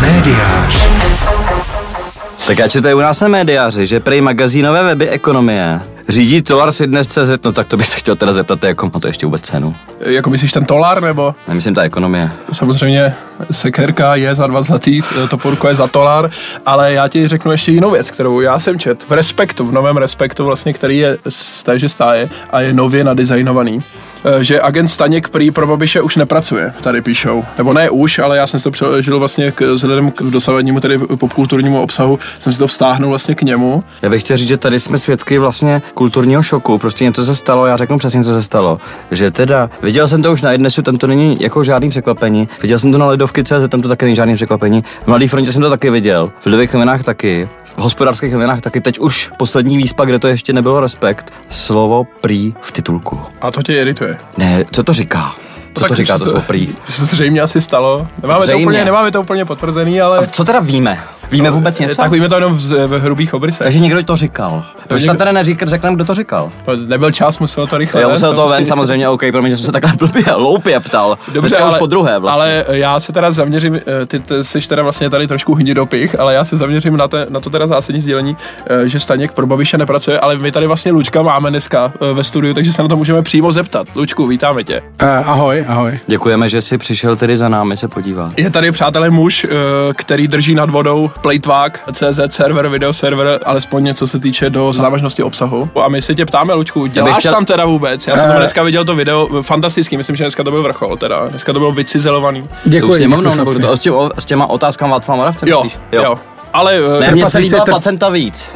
Médiář. Tak já četaju u nás na médiáři, že prej magazínové weby ekonomie řídí Tolar si dnes CZ, no tak to bych se chtěl teda zeptat, jako má to ještě vůbec cenu? Jako myslíš ten tolar, nebo? Nemyslím ta ekonomie. Samozřejmě sekerka je za dva zlatý, toporko je za tolar, ale já ti řeknu ještě jinou věc, kterou já jsem čet v Respektu, v novém Respektu vlastně, který je z téže stáje a je nově nadizajnovaný že agent Staněk prý pro Babiše už nepracuje, tady píšou. Nebo ne už, ale já jsem si to přeložil vlastně k, vzhledem k dosavadnímu tedy popkulturnímu obsahu, jsem si to vztáhnul vlastně k němu. Já bych chtěl říct, že tady jsme svědky vlastně kulturního šoku, prostě něco se stalo, já řeknu přesně, co se stalo. Že teda, viděl jsem to už na Ednesu, tam to není jako žádný překvapení, viděl jsem to na Ledovky CZ, tam to taky není žádný překvapení, v Mladý frontě jsem to taky viděl, v Lidových novinách taky, v hospodářských novinách taky, teď už poslední výspa, kde to ještě nebylo respekt, slovo prý v titulku. A to tě irituje. Ne, co to říká? Co Tak to říká to slovo prý? Zřejmě asi stalo. Nemáme to, Zřejmě. úplně, nemáme to úplně potvrzený, ale... A co teda víme? Víme vůbec něco? Tak víme to jenom v, v hrubých obrysech. Takže někdo to říkal. Proč někdo- tam teda neříkat, řekneme, kdo to říkal? No, Nebyl čas, muselo to rychle. Já ne? musel to prostě- ven, samozřejmě, OK, pro mě, že jsem se takhle blbě, loupě ptal. Dneska už po druhé vlastně. ale já se teda zaměřím, eh, ty, ty jsi teda vlastně tady trošku hnidopich, ale já se zaměřím na, te, na to teda zásadní sdělení, eh, že Staněk pro Babiše nepracuje, ale my tady vlastně Lučka máme dneska eh, ve studiu, takže se na to můžeme přímo zeptat. Lučku, vítáme tě. Uh, ahoj, ahoj. Děkujeme, že jsi přišel tedy za námi se podívat. Je tady, přátelé, muž, eh, který drží nad vodou Platevac, CZ server, video server, alespoň něco se týče do závažnosti obsahu. A my se tě ptáme, Lučku, děláš chtěl- tam teda vůbec? Já jsem Eh. tam dneska viděl to video, fantastický, myslím, že dneska to byl vrchol, teda. Dneska to bylo vycizelovaný. Děkuji. sněmovnou, děkuji, nebo to, s, těm, s těma otázkama Václava Moravce, Jo, myslíš? jo. jo. Ale eh, Ne, Trpaslíci líbila tr- placenta víc.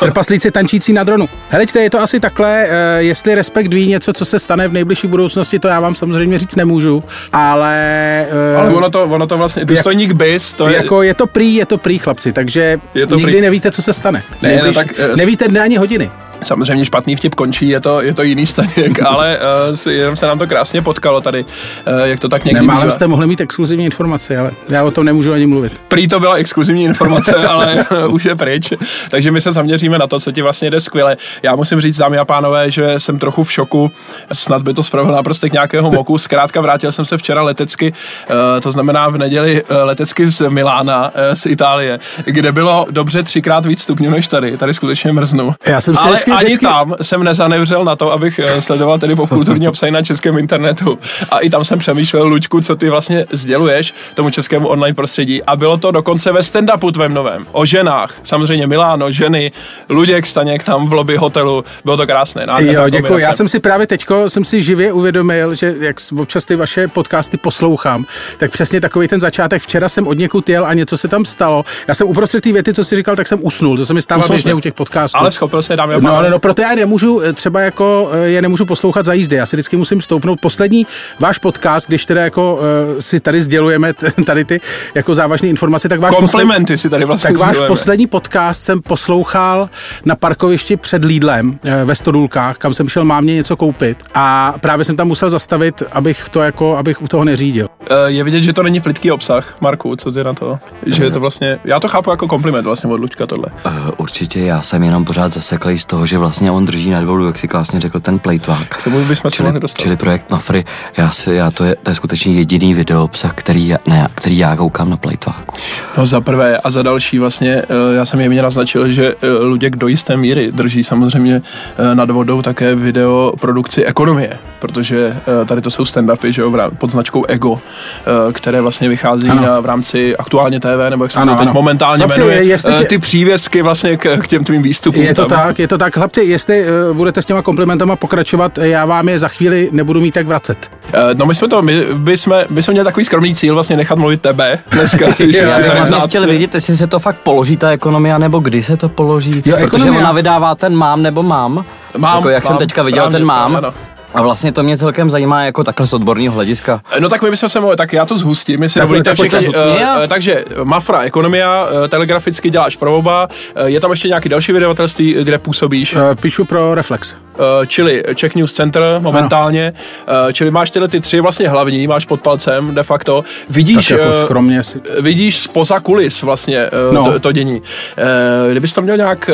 Trpaslíci tančící na dronu. Heleďte, je to asi takhle, uh, jestli Respekt ví něco, co se stane v nejbližší budoucnosti, to já vám samozřejmě říct nemůžu, ale... Uh, ale ono to, ono to vlastně, důstojník BIS, to je, jako je to prý, je to prý, chlapci, takže Je to nikdy prý. nevíte, co se stane. Ne, ne, Nejbliž- tak, eh, s- nevíte dne ani hodiny. Samozřejmě špatný vtip končí, je to, je to jiný staněk, ale uh, si, jenom se nám to krásně potkalo tady, uh, jak to tak někdy Nemálem bývá. jste mohli mít exkluzivní informace, ale já o tom nemůžu ani mluvit. Prý to byla exkluzivní informace, ale už je pryč. Takže my se zaměříme na to, co ti vlastně jde skvěle. Já musím říct, dámy a pánové, že jsem trochu v šoku. Snad by to spravil na prostech nějakého moku. Zkrátka vrátil jsem se včera letecky, eh, to znamená v neděli eh, letecky z Milána, eh, z Itálie, kde bylo dobře třikrát víc stupňů než tady. Tady skutečně mrznu. Já jsem si Ale vždycky- ani vždycky- tam jsem nezanevřel na to, abych eh, sledoval tedy popkulturní obsahy na českém internetu. A i tam jsem přemýšlel, Lučku, co ty vlastně sděluješ tomu českému online prostředí. A bylo to dokonce ve stand-upu tvém novém. O ženách. Samozřejmě Miláno, ženy, Luděk Staněk tam v lobby hotelu. Bylo to krásné. Jo, děkuji. Já jsem si právě teďko, jsem si živě uvědomil, že jak občas ty vaše podcasty poslouchám, tak přesně takový ten začátek. Včera jsem od někud jel a něco se tam stalo. Já jsem uprostřed té věty, co si říkal, tak jsem usnul. To se mi stává běžně u těch podcastů. Ale schopil se, dámy a No. Ale no, proto já nemůžu, eh, třeba jako eh, je nemůžu poslouchat za jízdy. Já si vždycky musím stoupnout. Poslední váš podcast, když teda jako uh, si tady sdělujeme tady ty jako závažné informace, tak váš poslední, Komplimenty si tady vlastně tak váš sdělujeme. poslední podcast jsem poslouchal na parkovišti před Lidlem eh, ve Stodulkách, kam jsem šel mámě něco koupit a právě jsem tam musel zastavit, abych to jako, abych u toho neřídil. Eh, Je vidět, že to není plitký obsah. Marku, co ty na to? Že je to vlastně, já to chápu jako kompliment vlastně od Lučka tohle. Určitě já jsem jenom pořád zaseklej z toho, že vlastně on drží nad vodou, jak si krásně řekl, ten plejtvák. Tomu bychom se Čili, čili projekt Nafry, já si, já to je, to je skutečně jediný video obsah, který, já- ne, který já koukám na plejtváku. No za prvé a za další vlastně, eh, já jsem jemně naznačil, že eh, Luděk do jisté míry drží samozřejmě eh, nad vodou také video produkci ekonomie, protože tady to jsou stand-upy, že jo, pod značkou Ego, které vlastně vychází Ano. na, v rámci aktuálně TV, nebo jak se Ano, to teď ano. momentálně Chlapci, jmenuje, jestli tě- ty přívěsky vlastně k, k těm tvým výstupům. Je to tam. tak, je to tak. Chlapci, jestli budete s těma komplimentama pokračovat, já vám je za chvíli nebudu mít jak vracet. No my jsme to, my, my, jsme, my jsme měli takový skromný cíl vlastně nechat mluvit tebe dneska. jo, Já bych vlastně chtěl vědět, jestli se to fakt položí ta ekonomia, nebo kdy se to položí. Jo, Protože ekonomia. ona vydává ten mám nebo mám. Mám, jako jak mám, jsem teďka viděl správně, ten mám. správně, ano. A vlastně to mě celkem zajímá jako takhle z odborného hlediska. No tak my bychom se mohli, tak já to zhustím, jestli Tak dovolíte všichni. zhustni. Uh, uh, takže Mafra, ekonomia, uh, telegraficky děláš pro oba. Uh, je tam ještě nějaký další vydavatelství, kde působíš? Uh, píšu pro Reflex. Uh, čili Czech News Center momentálně, uh, čili máš tyhle ty tři vlastně hlavní, máš pod palcem de facto, vidíš, Tak jako uh, skromně si... vidíš spoza kulis vlastně No. to, to dění. Kdybys to měl nějak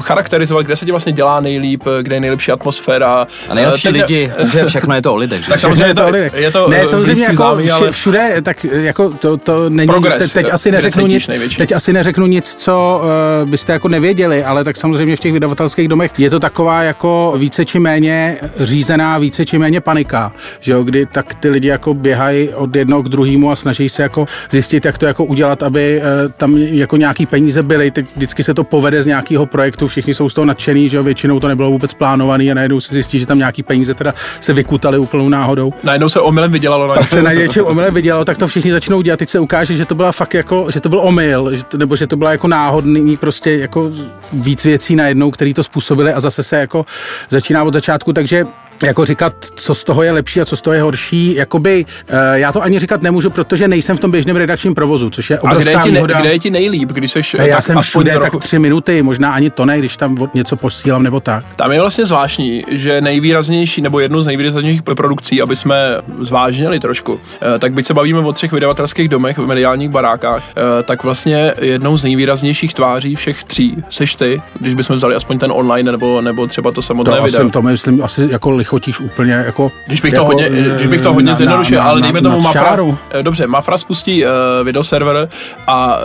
charakterizovat, kde se ti vlastně dělá nejlíp, eh, kde je nejlepší atmosféra. A nejlepší eh, teď- lidi, že všechno je to o lidech, že? Tak samozřejmě je to, lidé. je to ne, eh, samozřejmě jako známý, ale všude, tak jako to, to není, Progres, teď, teď eh, asi neřeknu nic, největší? teď asi neřeknu nic, co uh, byste jako nevěděli, ale tak samozřejmě v těch vydavatelských domech je to taková jako více či méně řízená, více či méně panika, že jo, kdy tak ty lidi jako běhají od jednoho k druhému a snaží se jako zjistit, jak to jako udělat, aby uh, tam jako nějaký peníze byly, teď vždycky se to povede z nějakého projektu, všichni jsou z toho nadšený, že jo, většinou to nebylo vůbec plánovaný a najednou se zjistí, že tam nějaký peníze teda se vykutaly úplnou náhodou. Najednou se omylem vydělalo na pak se na něčem omylem vydělalo, tak to všichni začnou dělat. Teď se ukáže, že to byla fakt jako, že to byl omyl, že to, nebo že to byla jako náhodný, prostě jako víc věcí najednou, které to způsobily a zase se jako začíná od začátku, takže jako říkat, co z toho je lepší a co z toho je horší, jakoby eh, já to ani říkat nemůžu, protože nejsem v tom běžném redakčním provozu, což je A kde je, obrovská ti ne, výhoda. kde je ti nejlíp, když seš A já tak jsem všude trochu, tak tři minuty, možná ani to ne, když tam něco posílám nebo tak. Tam je vlastně zvláštní, že nejvýraznější, nebo jednu z nejvýraznějších produkcí, aby jsme zvážnili trošku, eh, tak byť se bavíme o třech vydavatelských domech v mediálních barákách, eh, tak vlastně jednou z nejvýraznějších tváří všech tří seš ty, když bychom vzali aspoň ten online nebo, nebo třeba to samotné To, video. jsem, to myslím asi jako lichotíš úplně jako... Když bych, to jako, hodně, eh, když bych to hodně na- zjednodušil, na- ale na- dejme na tomu Mafra. čáru. eh, Dobře, Mafra spustí uh, videoserver a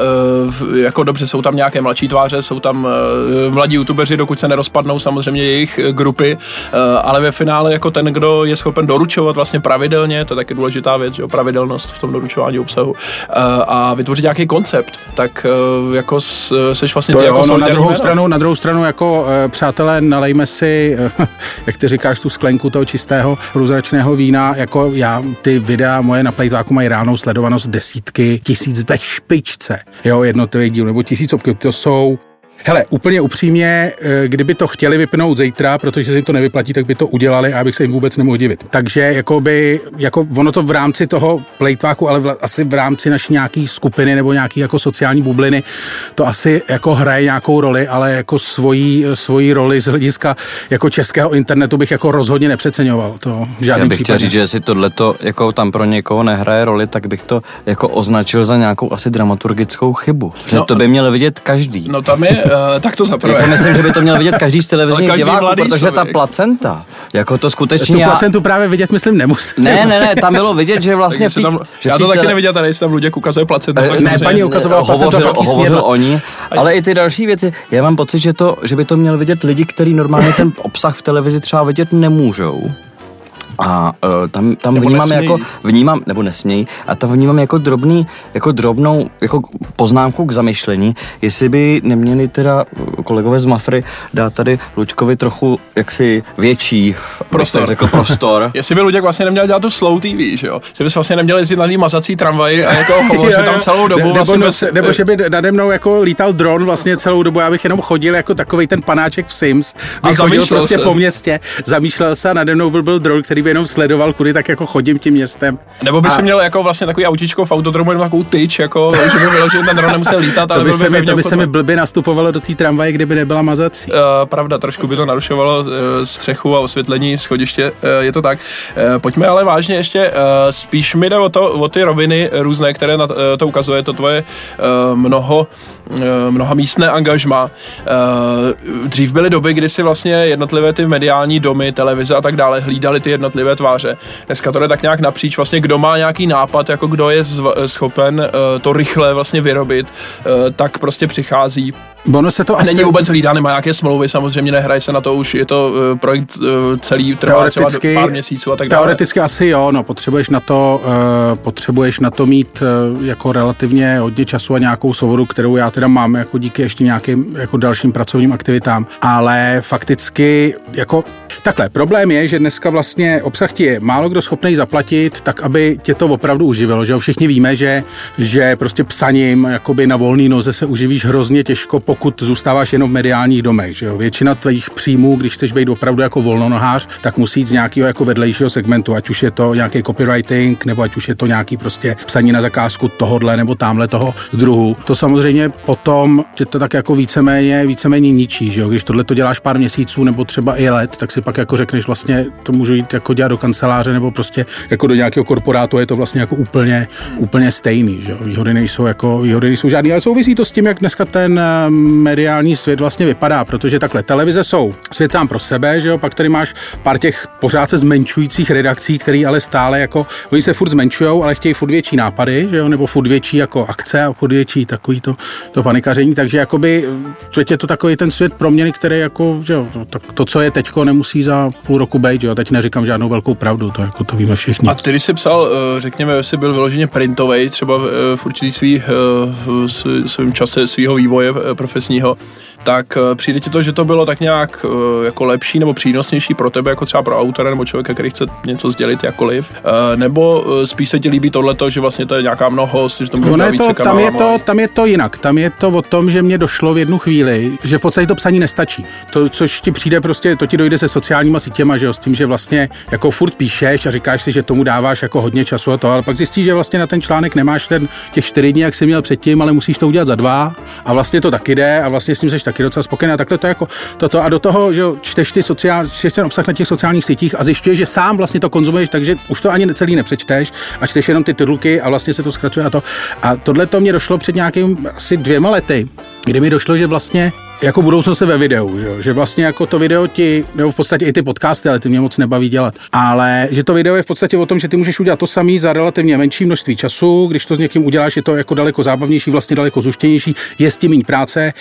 uh, jako dobře, jsou tam nějaké mladší tváře, jsou tam uh, mladí youtubeři, dokud se nerozpadnou samozřejmě jejich grupy, uh, ale ve finále jako ten, kdo je schopen doručovat vlastně pravidelně, to je taky důležitá věc, že jo, pravidelnost v tom doručování obsahu uh, a vytvořit nějaký koncept, tak uh, jako s, seš vlastně To ty jako no, na solidární druhou jméno. stranu, na druhou stranu jako e, přátelé, nalejme si, e, jak ty říkáš, tu sklenku toho čistého průzračného vína, jako já, ty videa moje na Playtváku mají reálnou sledovanost desítky, tisíc ve špičce, jo, jednotlivý díl, nebo tisícovky, to jsou Hele, úplně upřímně, eh, kdyby to chtěli vypnout zítra, protože se jim to nevyplatí, tak by to udělali a já bych se jim vůbec nemohl divit. Takže jakoby, jako ono to v rámci toho plejtváku, ale v, asi v rámci naší nějaký skupiny nebo nějaký jako sociální bubliny, to asi jako hraje nějakou roli, ale jako svojí, svojí roli z hlediska jako českého internetu bych jako rozhodně nepřeceňoval. To v Já bych chtěl případě. říct, že jestli tohleto jako tam pro někoho nehraje roli, tak bych to jako označil za nějakou asi dramaturgickou chybu. Že No, to by měl vidět každý. No tam je, uh, tak to zaprvé. Jako myslím, že by to měl vidět každý z televizních diváků, mladý protože ta člověk. placenta, jako to Tu skutečně já... placentu právě vidět, myslím, nemusím. Ne, ne, ne, tam bylo vidět, že vlastně v tý, tam, že já to taky tele- neviděl, tady se tam Luděk ukazuje placenta. tak Eh, ne, samozřejmě- paní ukazovala placenta, hovořil, pak hovořil o ní, ale i ty další věci. Já mám pocit, že, to, že by to měl vidět lidi, kteří normálně ten obsah v televizi třeba vidět nemůžou. A uh, tam, tam Nebo vnímám nesmějí. jako, vnímám, nebo nesmějí, a tam vnímám jako drobný, jako drobnou, jako poznámku k zamyšlení, jestli by neměli teda uh, kolegové z Mafry dát tady Lučkovi trochu jaksi větší, Prostor. řekl, prostor. Jestli by Luděk vlastně neměl dělat tu slow TV, že jo? Že bys vlastně neměl jezdit na tý mazací tramvaji a jako hovořit tam celou dobu Ne- vlastně nebo, bez, nos, nebo že by nade mnou jako lítal dron vlastně celou dobu, já bych jenom chodil jako takový ten panáček v Sims. A chodil zamýšlel prostě se. po městě, zamýšlel se a nade mnou byl, byl dron, který by jenom sledoval, kudy tak jako chodím tím městem. Nebo by A- si měl jako vlastně takový autíčko v autodromu, jenom takovou tyč, jako, že by bylo, že ten dron nemusel lítat, ale To by, se mi, to by se mi blbě nastupovalo do té tramvaje, kdyby nebyla mazací. Uh, pravda, trošku by to narušovalo uh, střechu a osvětlení schodiště, uh, je to tak. Uh, pojďme ale vážně ještě, uh, spíš mi jde o, to, o ty roviny různé, které na to, uh, to ukazuje, to tvoje uh, mnoho, uh, mnoha místné angažma. Uh, dřív byly doby, kdy si vlastně jednotlivé ty mediální domy, televize a tak dále hlídali ty jednotlivé tváře. Dneska to jde tak nějak napříč, vlastně kdo má nějaký nápad, jako kdo je zv- schopen to rychle vlastně vyrobit, tak prostě přichází Ono se to a asi... není vůbec hlídá, nemá nějaké smlouvy, samozřejmě nehraje se na to už, je to uh, projekt uh, celý, trvá třeba pár měsíců a tak dále. Teoreticky asi jo, no, potřebuješ na to, uh, potřebuješ na to mít uh, jako relativně hodně času a nějakou svobodu, kterou já teda mám jako díky ještě nějakým jako dalším pracovním aktivitám, ale fakticky jako takhle, problém je, že dneska vlastně obsah ti je málo kdo schopný zaplatit, tak aby tě to opravdu uživilo, že jo, všichni víme, že, že prostě psaním jakoby na volný noze se uživíš hrozně těžko pokud zůstáváš jenom v mediálních domech. Že jo? Většina tvých příjmů, když chceš být opravdu jako volnonohář, tak musí jít z nějakého jako vedlejšího segmentu, ať už je to nějaký copywriting, nebo ať už je to nějaký prostě psaní na zakázku tohodle nebo tamhle toho druhu. To samozřejmě potom tě to tak jako víceméně, víceméně ničí, že jo? Když tohle to děláš pár měsíců nebo třeba i let, tak si pak jako řekneš vlastně, to můžu jít jako dělat do kanceláře nebo prostě jako do nějakého korporátu, je to vlastně jako úplně, úplně stejný, že jo? Výhody nejsou jako, výhody nejsou žádný, ale souvisí to s tím, jak dneska ten mediální svět vlastně vypadá, protože takhle televize jsou svět sám pro sebe, že jo? Pak tady máš pár těch pořád se zmenšujících redakcí, které ale stále jako, oni se furt zmenšují, ale chtějí furt větší nápady, že jo? nebo furt větší jako akce a furt větší takový to, to panikaření, takže jakoby teď je to takový ten svět proměny, který jako, že jo, tak to, co je teďko, nemusí za půl roku být, že jo, teď neříkám žádnou velkou pravdu, to jako to víme všichni. A ty, jsi psal, eh, řekněme, jestli byl vyloženě printový, třeba v, v určitý svý, eh, v svém čase svého vývoje eh, profesního, tak přijde ti to, že to bylo tak nějak jako lepší nebo přínosnější pro tebe, jako třeba pro autora nebo člověka, který chce něco sdělit jakkoliv, nebo spíš se ti líbí tohleto, že vlastně to je nějaká mnohost, že to může je to, tam, je to, tam je to jinak. Tam je to o tom, že mě došlo v jednu chvíli, že v podstatě to psaní nestačí. To, což ti přijde prostě, to ti dojde se sociálníma sítěma, že jo, s tím, že vlastně jako furt píšeš a říkáš si, že tomu dáváš jako hodně času a to, ale pak zjistíš, že vlastně na ten článek nemáš ten těch čtyři dní, jak jsi měl předtím, ale musíš to udělat za dva a vlastně to taky jde a vlastně s tím jsi taky docela spokojený a takhle to jako toto a do toho, že čteš, ty sociál, čteš ten obsah na těch sociálních sítích a zjišťuješ, že sám vlastně to konzumuješ, takže už to ani celý nepřečteš a čteš jenom ty titulky a vlastně se to zkracuje a to. A tohle to mě došlo před nějakým asi dvěma lety, kdy mi došlo, že vlastně jako budoucnost se ve videu, že, že vlastně jako to video ti, nebo v podstatě i ty podcasty, ale ty mě moc nebaví dělat, ale že to video je v podstatě o tom, že ty můžeš udělat to samý za relativně menší množství času, když to s někým uděláš, je to jako daleko zábavnější, vlastně daleko zuštěnější, je s tím méně práce,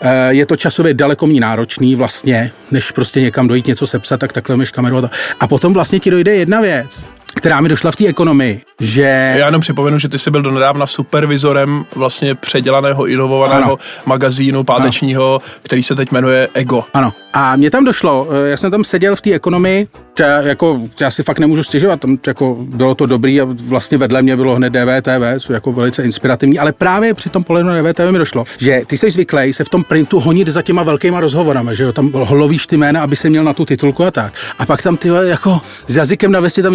eh, je to časově daleko méně náročný vlastně, než prostě někam dojít něco sepsat, tak takhle máš kameru a, a potom vlastně ti dojde jedna věc, která mi došla v té ekonomii, že... Já jenom připomenu, že ty jsi byl donedávna supervizorem vlastně předělaného, inovovaného ano. magazínu pátečního, ano. který se teď jmenuje Ego. Ano. A mě tam došlo, eh, já jsem tam seděl v té ekonomii, já, jako, já si fakt nemůžu stěžovat, tam jako bylo to dobrý a vlastně vedle mě bylo hned DVTV, co jako velice inspirativní, ale právě při tom pohledu na DVTV mi došlo, že ty jsi zvyklý se v tom printu honit za těma velkýma rozhovorama, že jo, tam holovíš ty jména, aby se měl na tu titulku a tak. A pak tam ty jako s jazykem na vesti tam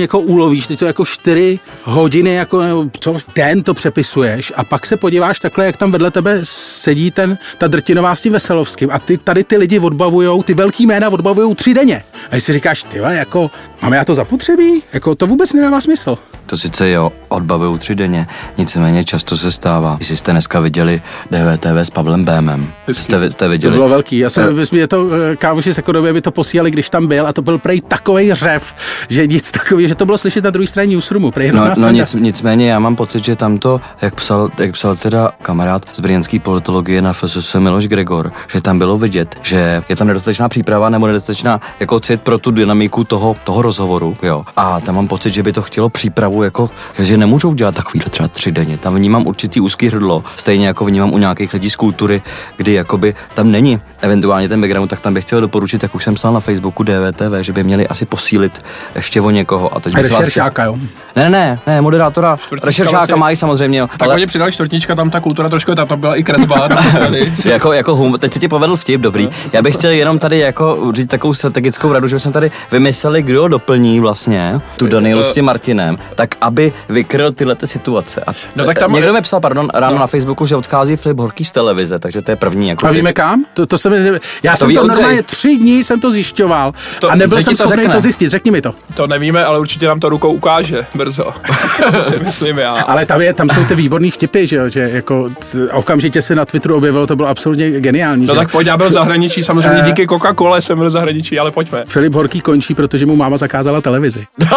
úlovíš, ty to jako čtyři hodiny, jako co den to přepisuješ a pak se podíváš takhle, jak tam vedle tebe sedí ten, ta drtinová s tím Veselovským a ty tady ty lidi odbavujou, ty velký jména odbavujou tři denně. A si říkáš, ty jako, máme já to zapotřebí? Jako to vůbec nedává smysl. To sice jo, odbavují tři denně, nicméně často se stává. Když jste dneska viděli DVTV s Pavlem Bémem, jste, jste viděli? To bylo velký, já jsem, uh, je to, eh, kávoši se kodově by to posílali, když tam byl a to byl prej takový řev, že nic takový, že to bylo slyšet na druhé straně newsroomu. Prej no, no nic, nicméně já mám pocit, že tam to, jak psal, jak psal teda kamarád z brněnské politologie na FSS Miloš Gregor, že tam bylo vidět, že je tam nedostatečná příprava nebo nedostatečná jako cit pro tu dynamiku toho, toho rozhovoru, jo. A tam mám pocit, že by to chtělo přípravu jako, že nemůžou dělat takovýhle třeba tři denně. Tam vnímám určitý úzký hrdlo, stejně jako vnímám u nějakých lidí z kultury, kdy jakoby tam není eventuálně ten background, tak tam bych chtěl doporučit, jak už jsem psal na Facebooku DVTV, že by měli asi posílit ještě o někoho. A teď rešeršáka, jo? Ne, ne, ne, moderátora, rešeršáka vlastně, mají samozřejmě. Jo, tak ale... oni přidali čtvrtnička, tam ta kultura trošku, tam, tam byla i kresba. jako, jako hum, teď ti povedl vtip, dobrý. Já bych chtěl jenom tady jako říct takovou strategickou radu, že jsme tady vymysleli, kdo doplní vlastně tu Danielu s tím Martinem, tak aby vykryl tyhle ty situace. A no, tak tam... Někdo mi psal, pardon, ráno no. na Facebooku, že odchází Filip Horký z televize, takže to je první. Jako a víme kam? To, to jsem, já to jsem to normálně tři dní jsem to zjišťoval to, a nebyl jsem to schopný to zjistit, řekni mi to. To nevíme, ale určitě nám to rukou ukáže brzo. myslím já. Ale tam, je, tam jsou ty výborný vtipy, že jo, že jako t, okamžitě se na Twitteru objevilo, to bylo absolutně geniální. No že? tak pojď, já byl v zahraničí, samozřejmě díky Coca-Cole jsem byl v zahraničí, ale pojďme. Filip Horký končí, protože mu máma zakázala televizi.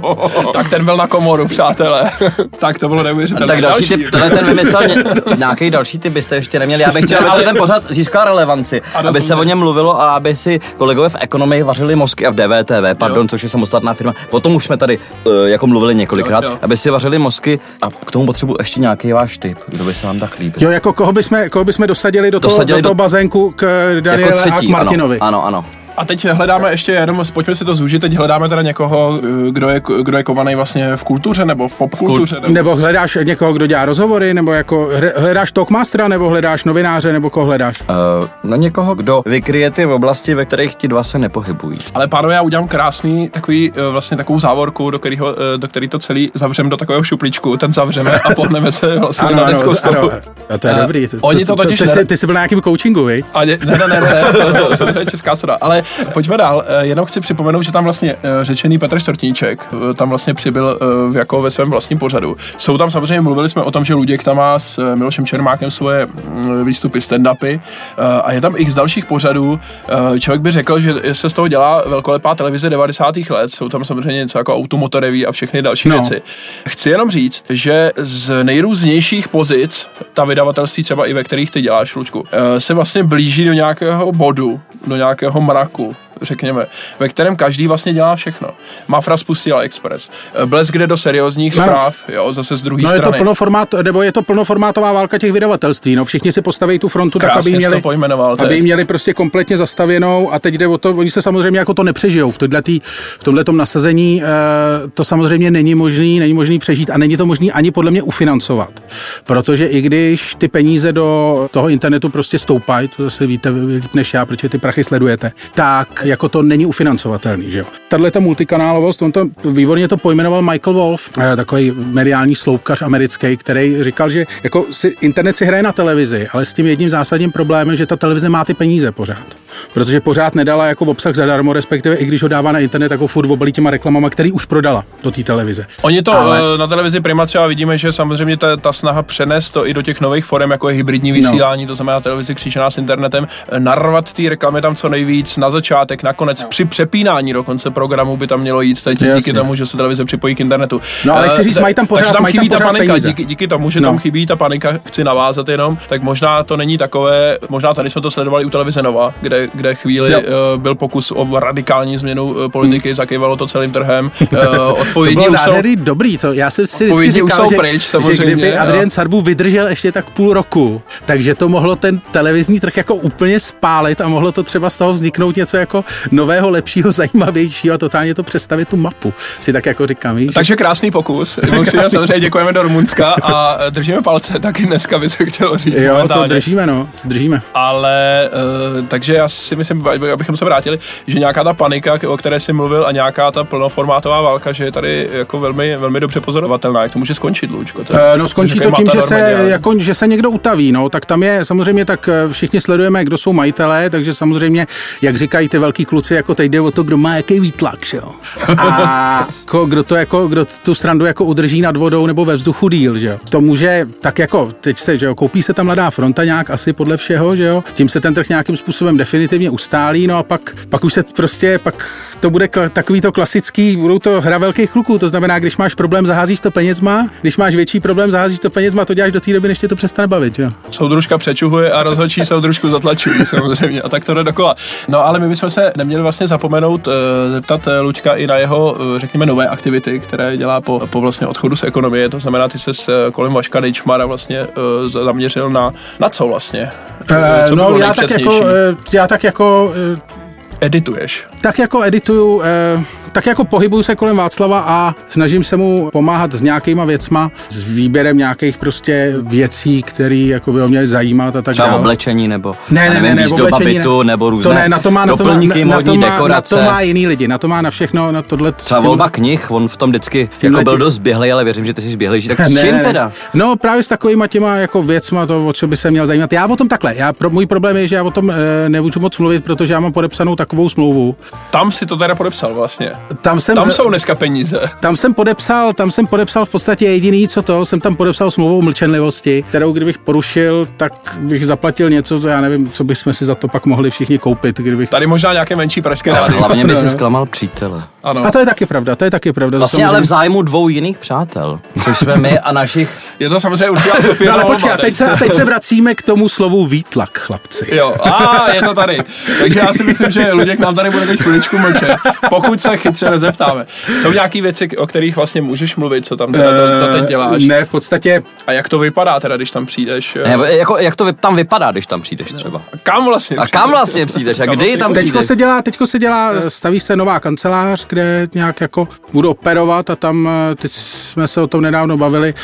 tak ten byl na komoru, přátelé. tak to bylo neuvěřitelné. Tak další, další typ, ten vymyslel ně, nějaký další typ byste ještě neměli. Já bych chtěl, aby ten pořad získal relevanci, aby se o něm mluvilo a aby si kolegové v ekonomii vařili mozky a v DVTV, pardon, jo. což je samostatná firma. O tom už jsme tady uh, jako mluvili několikrát, jo, jo. aby si vařili mozky a k tomu potřebuji ještě nějaký váš tip, kdo by se vám tak líbil. Jo, jako koho bychom, koho bychom dosadili do, dosadili toho, do toho bazénku k Daniele jako třetí, a k Martinovi. Ano, ano. ano. A teď hledáme ještě, jenom pojďme si to zúžit, teď hledáme teda někoho, eh, kdo je, kdo je kovaný vlastně v kultuře nebo v popkultuře. Nebo... Nebo hledáš někoho, kdo dělá rozhovory, nebo jako hledáš talkmastera, nebo hledáš novináře, nebo koho hledáš? Uh, na někoho, kdo vykryje ty oblasti, ve kterých ti dva se nepohybují. Ale pánové, já udělám krásný takový, eh, vlastně takovou závorku, do, kterého, eh, do který to celý zavřeme do takového šuplíčku, ten zavřeme a pohneme se vlastně na diskostolu. A to je Eh, dobrý. oni to totiž ty, ne- jsi, ty jsi byl na nějakým coachingu, vej? A ne, ne, ne, ne, ne, to, to, to je česká soda. Ale pojďme dál. Eh, Jenom chci připomenout, že tam vlastně eh, řečený Petr Štortníček eh, tam vlastně přibyl jako ve svém vlastním pořadu. Jsou tam samozřejmě, mluvili jsme o tom, že Luděk tam má s Milošem Čermákem svoje mm, výstupy, stand-upy a je tam x dalších pořadů. Člověk by řekl, že se z toho dělá velkolepá televize 90. let. Jsou tam samozřejmě něco jako automotoreví a všechny další No. věci. Chci jenom říct, že z nejrůznějších pozic, ta vydavatelství třeba i ve kterých ty děláš, Luďku, eh, se vlastně blíží do nějakého bodu, do nějakého mraku, cool. Řekněme, ve kterém každý vlastně dělá všechno. Mafra spustila Express. Eh, Blesk jde do seriózních No. zpráv, jo, zase z druhé No je to, strany. plnoformát, nebo je to plnoformátová válka těch vydavatelství. No všichni si postaví tu frontu tak, Krásně aby jsi ji měli, to aby měli prostě kompletně zastavěnou a teď jde o to, oni se samozřejmě jako to nepřežijou v, tý, v tomhle nasazení, e, to samozřejmě není možný, není možný přežít a není to možný ani podle mě ufinancovat. Protože i když ty peníze do toho internetu prostě stoupají, to zase víte líp než já, protože ty prachy sledujete, tak jako to není ufinancovatelný, že jo. Tahle ta multikanálovost, on to výborně to pojmenoval Michael Wolf, eh, takový mediální sloupkař americký, který říkal, že jako si, internet si hraje na televizi, ale s tím jedním zásadním problémem, že ta televize má ty peníze pořád. Protože pořád nedala jako obsah zadarmo, respektive i když ho dává na internet, jako furt obalí těma reklamama, který už prodala do té televize. Oni to Ale- Ale... na televizi Prima třeba vidíme, že samozřejmě ta, ta snaha přenést to i do těch nových forem, jako je hybridní vysílání, no. to znamená televizi křížená s internetem, eh, narvat ty reklamy tam co nejvíc, na začátek, nakonec, no. při přepínání dokonce programu by tam mělo jít teď Jasně. díky tomu, že se televize připojí k internetu. No, ale Eh, chci říct, ta- mají tam pořád- takže tam mají tam chybí ta pořád panika, peníze. díky, díky tomu, že No. tam chybí ta panika, chci navázat jenom, tak možná to není takové, možná tady jsme to sledovali u televize Nova, kde, kde chvíli Jo. uh, byl pokus o radikální změnu uh, politiky, zakývalo to celým trhem. Uh, To odpovědi bylo už jsou, dobrý, to já jsem si vždycky říkal, jsou že, pryč, že samozřejmě, kdyby jo. Adrian Sarbu vydržel ještě tak půl roku, takže to mohlo ten televizní trh jako úplně spálit a mohlo to třeba z toho vzniknout něco jako nového, lepšího, zajímavějšího a totálně to představit tu mapu. Si tak jako říkám, víš? Takže krásný pokus. Musíme samozřejmě děkujeme do Rumunska a držíme palce, taky dneska by se chtělo říct jo, to momentálně. držíme, no, to držíme. Ale uh, takže já si myslím, abychom se vrátili, že nějaká ta panika, o které jsi mluvil, a nějaká ta plnoformátová válka, že je tady jako velmi, velmi dobře pozorovatelná. Jak to může skončit, Lučko? To je- Eh, No skončí to tím, že se, jako, že se někdo utaví, no, tak tam je samozřejmě tak všichni sledujeme, kdo jsou majitelé, takže samozřejmě, jak říkají ty velký kluci, jako teď jde o to, kdo má jaký výtlak, že jo. A jako, kdo to jako, kdo tu strandu jako udrží nad vodou nebo ve vzduchu díl, že jo. To může, tak jako, teď se, že jo, koupí se tam mladá fronta nějak asi podle všeho, že jo. Tím se ten trh nějakým způsobem definitivně ustálí, no a pak, pak už se prostě, pak to bude kla, takový to klasický, budou to hra velkých kluků, to znamená, když máš problém, zaházíš to penězma, když máš větší problém, zaházíš to penězma, to děláš do té doby, než tě to přestane bavit, jo. Soudružka přečuhuje a rozhodčí soudružku zatlačují samozřejmě a tak to jde dokola. No ale my bychom se neměli vlastně zapomenout uh, zeptat eh, Luďka i na jeho, uh, řekněme, nové aktivity, které dělá po, po vlastně odchodu z ekonomie, to znamená, ty se s kolem Vaška Dejčmara vlastně zaměřil na, na co vlastně? Eh, co no, bylo já tak, jako, eh, já tak jako eh, Edituješ. tak jako edituju, eh, tak jako pohybuju se kolem Václava a snažím se mu pomáhat s nějakýma věcma, s výběrem nějakých prostě věcí, které jako by ho měly zajímat a tak Třeba dále. oblečení nebo Ne, ne, nevím, ne, ne, výzdoba oblečení bytu ne. nebo různé to ne, na to má, na to má, doplňky, na, na, modní to má, dekorace. na to má jiný lidi, na to má na všechno, na tohle. Třeba tím- volba knih, on v tom vždycky jako byl dost běhlej, ale věřím, že ty jsi zběhlejší. Tak s Ne, čím ne. teda? No právě s takovýma těma jako věcma, to, o co by se měl zajímat. Já o tom takhle, já, pro, můj problém je, že já o tom e, nemůžu moc mluvit, protože já mám podepsanou takovou smlouvu. Tam si to teda podepsal vlastně. Tam jsem, Tam jsou dneska peníze. tam jsem podepsal, tam jsem podepsal v podstatě jediný, co to, jsem tam podepsal smlouvu o mlčenlivosti, kterou kdybych porušil, tak bych zaplatil něco, co já nevím, co bychom si za to pak mohli všichni koupit, kdybych... Tady možná nějaké menší pražské Ale rádio. hlavně by si zklamal přítele. Ano. A to je taky pravda, to je taky pravda. Vlastně samozřejmě- ale v zájmu dvou jiných přátel, což jsme my a našich Je to samozřejmě určitá Sofie No ale počkej, a teď se, teď se vracíme k tomu slovu výtlak, chlapci. Jo, a je to tady. Takže já si myslím, že Luděk nám tady bude teď chviličku mlčet. Pokud se chyt, třeba nezeptáme. Jsou nějaké věci, o kterých vlastně můžeš mluvit, co tam teda to, to teď děláš? Ne, v podstatě A jak to vypadá teda, když tam přijdeš? Ne, jako, jak to tam vypadá, když tam přijdeš třeba? A kam vlastně? A kam vlastně přijdeš? A kdy vlastně tam Teďko přijdeš? se dělá, teďko se dělá, staví se nová kancelář, kde nějak jako budu operovat a tam, eh, teď jsme se o tom nedávno bavili,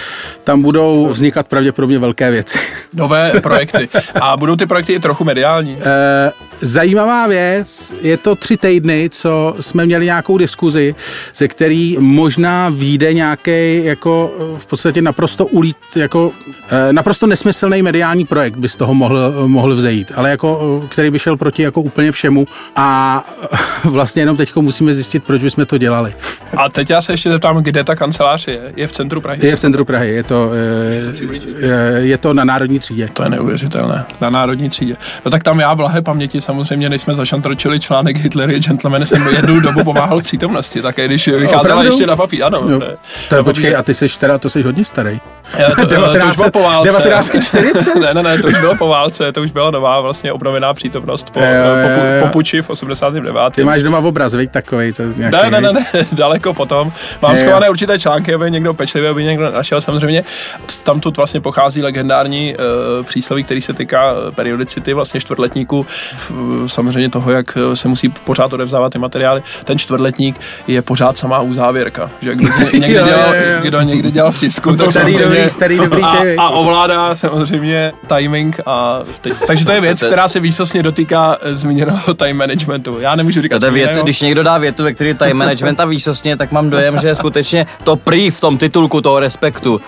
tam budou vznikat pravděpodobně velké věci. Nové projekty. A budou ty projekty i trochu mediální? Eh, Zajímavá věc, je to tři týdny, co jsme měli nějakou diskuzi, ze který možná vyjde nějaký jako v podstatě naprosto ulít, jako eh, naprosto nesmyslný mediální projekt by z toho mohl, mohl vzejít, ale jako, eh, který by šel proti jako úplně všemu a eh, vlastně jenom teď musíme zjistit, proč bychom to dělali. A teď já se ještě zeptám, kde ta kancelář je? Je v centru Prahy? Je v centru Prahy, je to, eh, je to na Národní třídě. To je neuvěřitelné. Na národní třídě. No tak tam já blahé paměti samozřejmě, než jsme zašantročili článek Hitler je gentleman, jsem jednu dobu pomáhal v přítomnosti, také když vycházela Opravdu? ještě na papír. Ano. Jo. to je- počkej, a ty jsi teda, to jsi hodně starý. To, to, to už bylo po válce. 1940? ne, ne, ne, to už bylo po válce, to už byla nová vlastně obnovená přítomnost po, po, po, puči v 89. Ty máš doma obraz, veď takovej, co nějaký, Ne, ne, ne, ne, daleko potom. Mám schované určité články, aby někdo pečlivě, aby někdo našel samozřejmě. Tam tu vlastně pochází legendární uh, přísloví, který se týká eh, periodicity vlastně čtvrtletníku, samozřejmě toho, jak eh, se musí pořád odevzdávat ty materiály. Ten čtvrtletník je pořád samá uzávěrka, že kdo ně- někdy, dělal, kdo někdy dělal v tisku, to samozřejmě- dobrý, starý dobrý a, a ovládá samozřejmě timing a teď, takže to je věc, která se výsostně dotýká eh, zmíněného time managementu. Já nemůžu říkat To je vět, když někdo dá větu, ve které time management a výsostně, tak mám dojem, že skutečně to prý v tom titulku toho respektu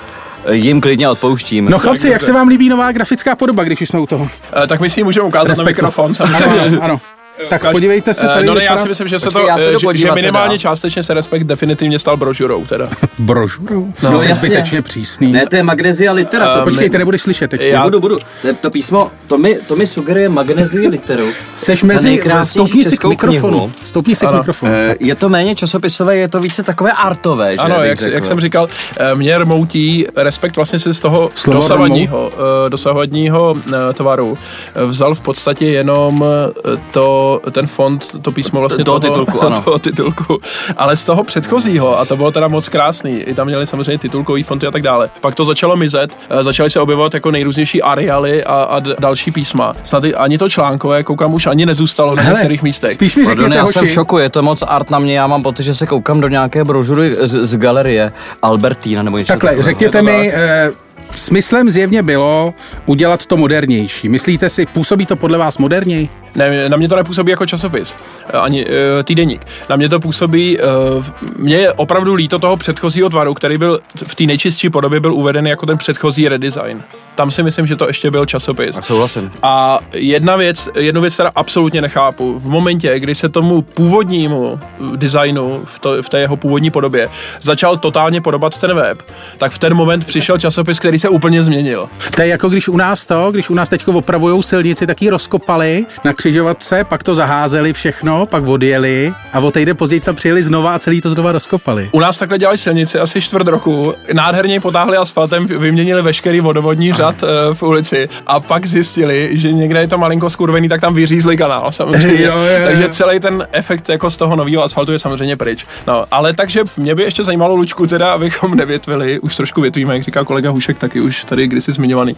eh, jim klidně odpouštím. No chlapci, jak se vám líbí nová grafická podoba, když už jsme u toho? Eh, tak my si ji můžeme ukázat Respektu. na mikrofon. Ano, samozřejmě. ano, ano. Tak Ukáž- podívejte se Eh, tady. No ne, já si myslím, že se Počkej, to, se eh, jdu že, že minimálně teda. částečně se Respekt definitivně stal brožurou teda. brožuru. No, No, jasně. zbytečně přísný. Ne, to je magnesia litera. to, Počkej, ty nebudeš slyšet teď. Já- Budu, budu. To, je to písmo, to mi, to mi sugeruje magnesia literu. Seš mezi, stoupni si k mikrofonu. Stoupni si k mikrofonu. Eh, Je to méně časopisové, je to více takové artové, že? Ano, jak, jak jsem říkal, eh, mě rmoutí Respekt vlastně se z toho dosavadního, eh, dosavadního eh, tvaru eh, vzal v podstatě jenom eh, to, ten font, to písmo vlastně Toho titulku, ano. toho titulku, ale z toho předchozího, a to bylo teda moc krásný, i tam měli samozřejmě titulkový fonty a tak dále. Pak to začalo mizet, eh, začaly se objevovat jako nejrůznější areály a, a další písma. Snad ani to článkové, koukám, už ani nezůstalo na některých místech. Spíš mi Pardon, řekněte, já jsem v šoku, je to moc art na mě, já mám pocit, že se koukám do nějaké brožury z, z galerie Albertina nebo něco takhle, takového. řekněte mi, eh, smyslem zjevně bylo udělat to modernější. Myslíte si, působí to podle vás moderněji? Ne, na mě to nepůsobí jako časopis, eh, ani uh, týdeník. Na mě to působí, uh, mně je opravdu líto toho předchozího tvaru, který byl v té nejčistší podobě byl uveden jako ten předchozí redesign. Tam si myslím, že to ještě byl časopis. A souhlasím. A jedna věc, jednu věc teda absolutně nechápu. V momentě, kdy se tomu původnímu designu v, to, v té jeho původní podobě začal totálně podobat ten web, tak v ten moment přišel časopis, který se úplně změnil. To je jako když u nás to, když u nás teďko opravujou silnici, tak ji rozkopali na křižovatce, pak to zaházeli všechno, pak odjeli a o týden později tam přijeli znova a celý to znova rozkopali. U nás takhle dělali silnici asi čtvrt roku, nádherně potáhli asfaltem, vyměnili veškerý vodovodní řad uh, v ulici a pak zjistili, že někde je to malinko skurvený, tak tam vyřízli kanál samozřejmě. Jo, jo, jo. Takže celý ten efekt jako z toho nového asfaltu je samozřejmě pryč. No, ale takže mě by ještě zajímalo, Lučku, teda, abychom nevětvili, už trošku větvíme, jak říká kolega Hušek, taky už tady kdysi zmiňovaný.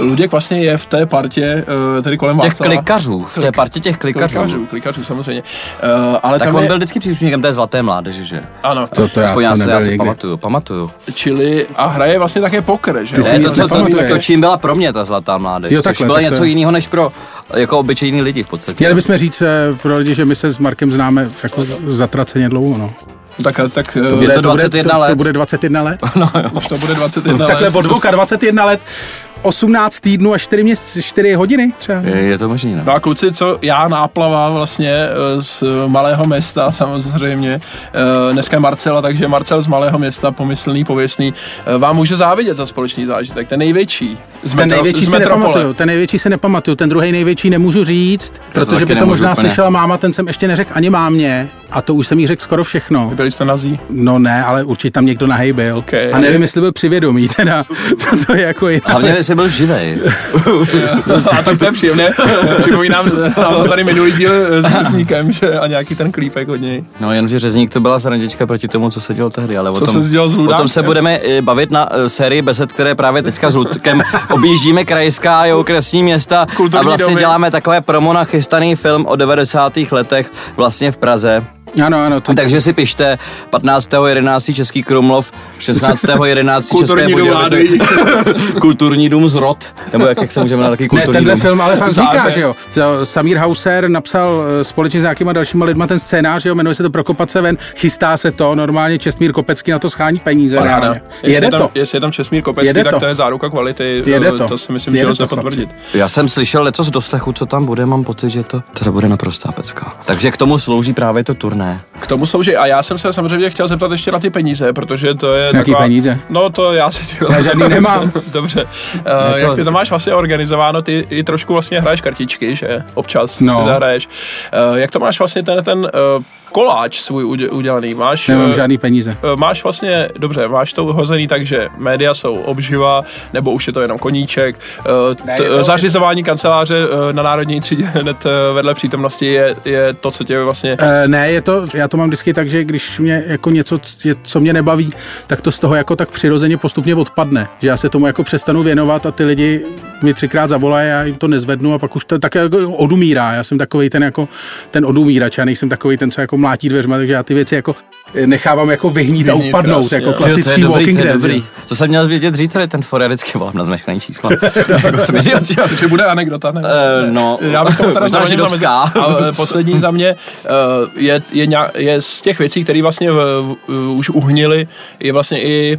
Luděk vlastně je v té partě, uh, tedy kolem Těch Václava. klikařů, v té partě těch klikařů. Klikařů, klikařů samozřejmě. Uh, ale Tak tam on je, byl vždycky příslušníkem té zlaté mládeže, že? ano, To, to já Aspoň já, se, já si pamatuju, pamatuju. čili a hraje vlastně také poker, že Ty Ne, to, to, to, to, čím byla pro mě ta zlatá mládež. Jo, takhle, takhle, bylo tak to něco je. jiného než pro jako obyčejní lidi v podstatě. Měli bychom říct eh, pro lidi, že my se s Markem známe jako zatraceně dlouho, no. Tak, tak Je bude, to bude, 21 to, let. To bude 21 let. už to bude 21 Takhle let. od Vlka 21 let, 18 týdnů a 4, měsíc, 4 hodiny třeba. Je, je to možný, No no. a kluci, co já náplava vlastně eh, z malého města samozřejmě, eh, dneska je Marcela, takže Marcel z malého města, pomyslný, pověstný, eh, vám může závidět za společný zážitek, ten největší z, Ten metro- největší z metropole. nepamatuju, ten největší si nepamatuju, ten druhý největší nemůžu říct, protože taky by to možná úplně. slyšela máma, ten jsem ještě neřekl ani mámě. A to už jsem jí řekl skoro všechno. Byli jste nazí? No ne, ale určitě tam někdo nahej byl. Okay. A nevím, jestli byl přivědomý, teda, co to je jako jinak. Hlavně, jestli byl živej. a tak to je příjemné. Připomínám nám tady minulý díl s Řezníkem, že a nějaký ten klípek od něj. No jenže Řezník to byla srandička proti tomu, co se dělo tehdy, ale Co o tom, se dělo s o tom se budeme eh, bavit na eh, sérii besed, které právě teďka s Ludkem objíždíme krajská a okresní města Kulturní a vlastně domy. děláme takové promo na chystaný film o 90. letech vlastně v Praze. Ano, ano, to, Takže si pište 15.11. Český Krumlov, 16.11. České Kulturní dům Budějovice. Kulturní dům Zrod, nebo jak, jak se můžeme na taky ne, kulturní tenhle dům. film ale fakt říká, že jo. To Samír Hauser napsal eh, společně s nějakýma dalšíma lidma ten scénář, že jo, jmenuje se to Prokopat se ven, chystá se to, normálně Česmír Kopecký na to schání peníze. Paráda. reálně. Jestli Jede je tam, to. Jestli je tam Česmír Kopecký, Jede tak to. to je záruka kvality. Jede Eh, to. To si myslím, že Jede lze to, chlapci. potvrdit. Já jsem slyšel leco z doslechu, co tam bude, mám pocit, že to teda bude naprostá pecka. Takže k tomu slouží právě to turné. K tomu slouží. A já jsem se samozřejmě chtěl zeptat ještě na ty peníze, protože to je Jaký taková... peníze? No to já si Já žádný nemám. Dobře. Uh, to- Jak ty to máš vlastně organizováno, ty i trošku vlastně hraješ kartičky, že? Občas No. si zahraješ. Uh, jak to máš vlastně ten, ten uh, koláč svůj udě- udělaný? Máš, Nemám eh, žádný peníze. eh, Máš vlastně, dobře, máš to hozený tak, že média jsou obživa, nebo už je to jenom koníček. Eh, Ne, t- je to- zařizování kanceláře na Národní třídě hned vedle přítomnosti je, je to, co tě vlastně... E, ne, je to, já to mám vždycky tak, že když mě jako něco, je, co mě nebaví, tak to z toho jako tak přirozeně postupně odpadne. Že já se tomu jako přestanu věnovat a ty lidi mi třikrát zavolají, já jim to nezvednu a pak už to tak jako odumírá. Já jsem takový ten jako ten odumírač, já nejsem takový ten, co jako mlátí dveřma, takže já ty věci jako nechávám jako vyhnít a upadnout, krásně, jako jo. klasický to je dobrý, Walking to je Dead. dobrý. Co jsem měl vědět dřív, tady ten for, já vždycky volám na zmeškaný číslo. jako jsem že jo? Bude anekdota, ne? Eh, no, Já bych tomu teda židovská. A eh, poslední za mě eh, je, je, nějak, je z těch věcí, které vlastně v, v, už uhnily, je vlastně i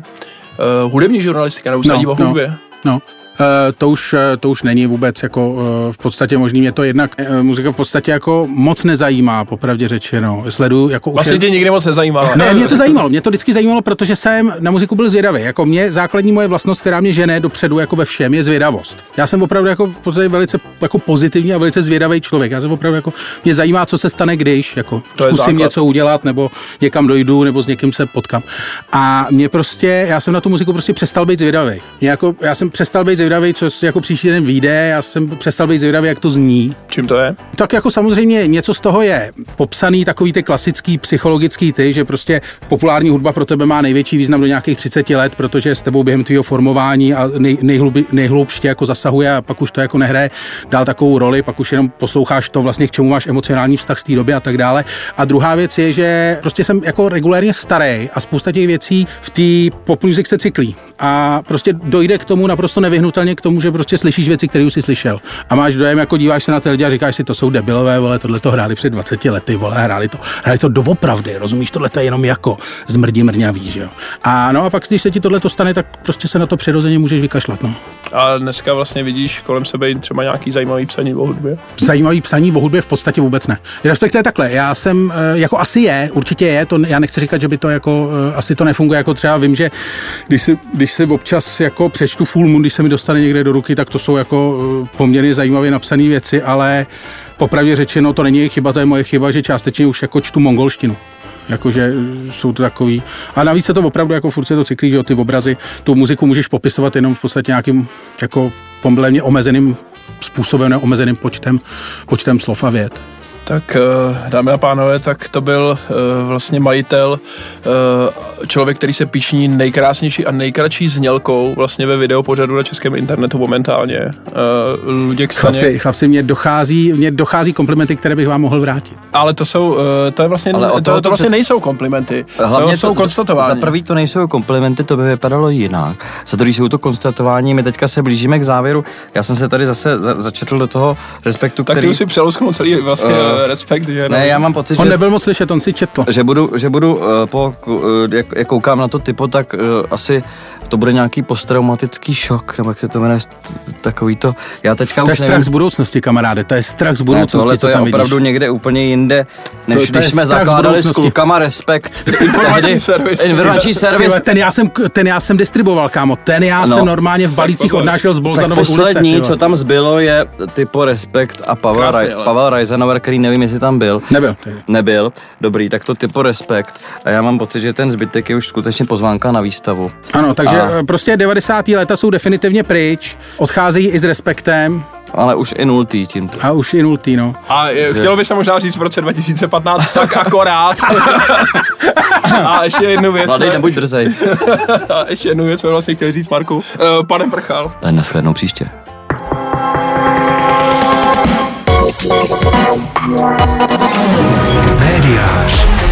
uh, hudební žurnalistika, nebo sadí o hudbě. No. Eh, To už, eh, to už není vůbec jako eh, v podstatě možný. Mě to jednak eh, muzika v podstatě jako moc nezajímá, popravdě řečeno. Sleduju jako už Vlastně jen- tě nikdy moc nezajímalo. Ne, mě to zajímalo. Mě to vždycky zajímalo, protože jsem na muziku byl zvědavý. Jako mě základní moje vlastnost, která mě žene dopředu jako ve všem, je zvědavost. Já jsem opravdu jako v podstatě velice jako pozitivní a velice zvědavý člověk. Já jsem opravdu jako mě zajímá, co se stane, když jako To zkusím základ. něco udělat nebo někam dojdu nebo s někým se potkám. A mě prostě, já jsem na tu muziku prostě přestal být zvědavý. Mě Jako, já jsem přestal být zvědavý, co jako příští den vyjde, já jsem přestal být zvědavý, jak to zní. Čím to je? Tak jako samozřejmě něco z toho je popsaný, takový ty klasický psychologický ty, že prostě populární hudba pro tebe má největší význam do nějakých 30 let, protože s tebou během tvého formování a nej, nejhlubi, nejhloubště jako zasahuje a pak už to jako nehraje dál takovou roli, pak už jenom posloucháš to vlastně, k čemu máš emocionální vztah z té doby a tak dále. A druhá věc je, že prostě jsem jako regulérně starý a spousta těch věcí v té pop music se cyklí. A prostě dojde k tomu naprosto nevyhnutelně k tomu, že prostě slyšíš věci, které už jsi slyšel. A máš dojem, jako díváš se na ty lidi a říkáš si, to jsou debilové, vole, tohle to hráli před 20 lety, vole, hráli to, hráli to doopravdy, rozumíš, tohle to je jenom jako zmrdí mrňavý, že jo. A no a pak, když se ti tohle to stane, tak prostě se na to přirozeně můžeš vykašlat, no. A dneska vlastně vidíš kolem sebe třeba nějaký zajímavý psaní o hudbě. Zajímavý psaní o hudbě v podstatě vůbec ne. Respektive takhle, já jsem, eh, jako asi je, určitě je, to, já nechci říkat, že by to jako, eh, asi to nefunguje, jako třeba vím, že když si, když si občas jako přečtu Full Moon, když se mi dostane někde do ruky, tak to jsou jako eh, poměrně zajímavě napsané věci, ale popravdě řečeno, to není chyba, to je moje chyba, že částečně už jako čtu mongolštinu. Jakože eh, jsou to takový. A navíc se to opravdu jako furt se to cyklí, že ty obrazy, tu muziku můžeš popisovat jenom v podstatě nějakým jako poměrně omezeným způsobem, neomezeným počtem, počtem slov a vět. Tak eh, dámy a pánové, tak to byl eh, vlastně majitel, eh, člověk, který se píšní nejkrásnější a nejkratší znělkou vlastně ve videopořadu na českém internetu momentálně. Luděk Staněk. Chlapci, chlapci, mě dochází, mě dochází komplimenty, které bych vám mohl vrátit. Ale to jsou, to je vlastně, Ale to, to to vlastně nejsou komplimenty. Hlavně to jsou konstatování. Za prvý to nejsou komplimenty, to by vypadalo jinak. Za druhý jsou to konstatování, my teďka se blížíme k závěru. Já jsem se tady zase za, začetl do toho respektu, tak ty který... už si přelousknul celý vlastně Eh, respekt, že? Ne, já mám pocit, On že... nebyl moc slyšet, on si četl. že budu, že budu uh, po, uh, jak, jak koukám na to typo, tak uh, asi to bude nějaký posttraumatický šok, nebo jak se to jmenuje, takový to, já teďka To je už strach nevím, z budoucnosti, kamaráde, to je strach z ne, budoucnosti, tohle co to je tam opravdu vidíš. někde úplně jinde, než To- to je když jsme zakládali s klukama Respekt. Informační servis. Informační servis. Tyhle, ten, já jsem, ten já jsem distribuoval, kámo, ten já No. jsem normálně v balících odnášel z Tak Bolzanovy ulice. poslední, co tam zbylo, je typo Respekt a Pavel, Krásně, Raj, ale. Pavel Reisenauer, který nevím, jestli tam byl. Nebyl. Nebyl. Dobrý, tak to typo respekt. A já mám pocit, že ten zbytek je už skutečně pozvánka na výstavu. Ano, takže A- a... prostě 90. léta jsou definitivně pryč, odcházejí i s respektem Ale už i nultý tímto. a už i nultý, no. A je, chtělo by se možná říct v roce 2015 tak akorát. a ještě jednu věc. Mladý, nebuď drzej. A ještě jednu věc jsme vlastně chtěli říct Marku. Uh, pane Prchal, Ale nashlednou příště. You.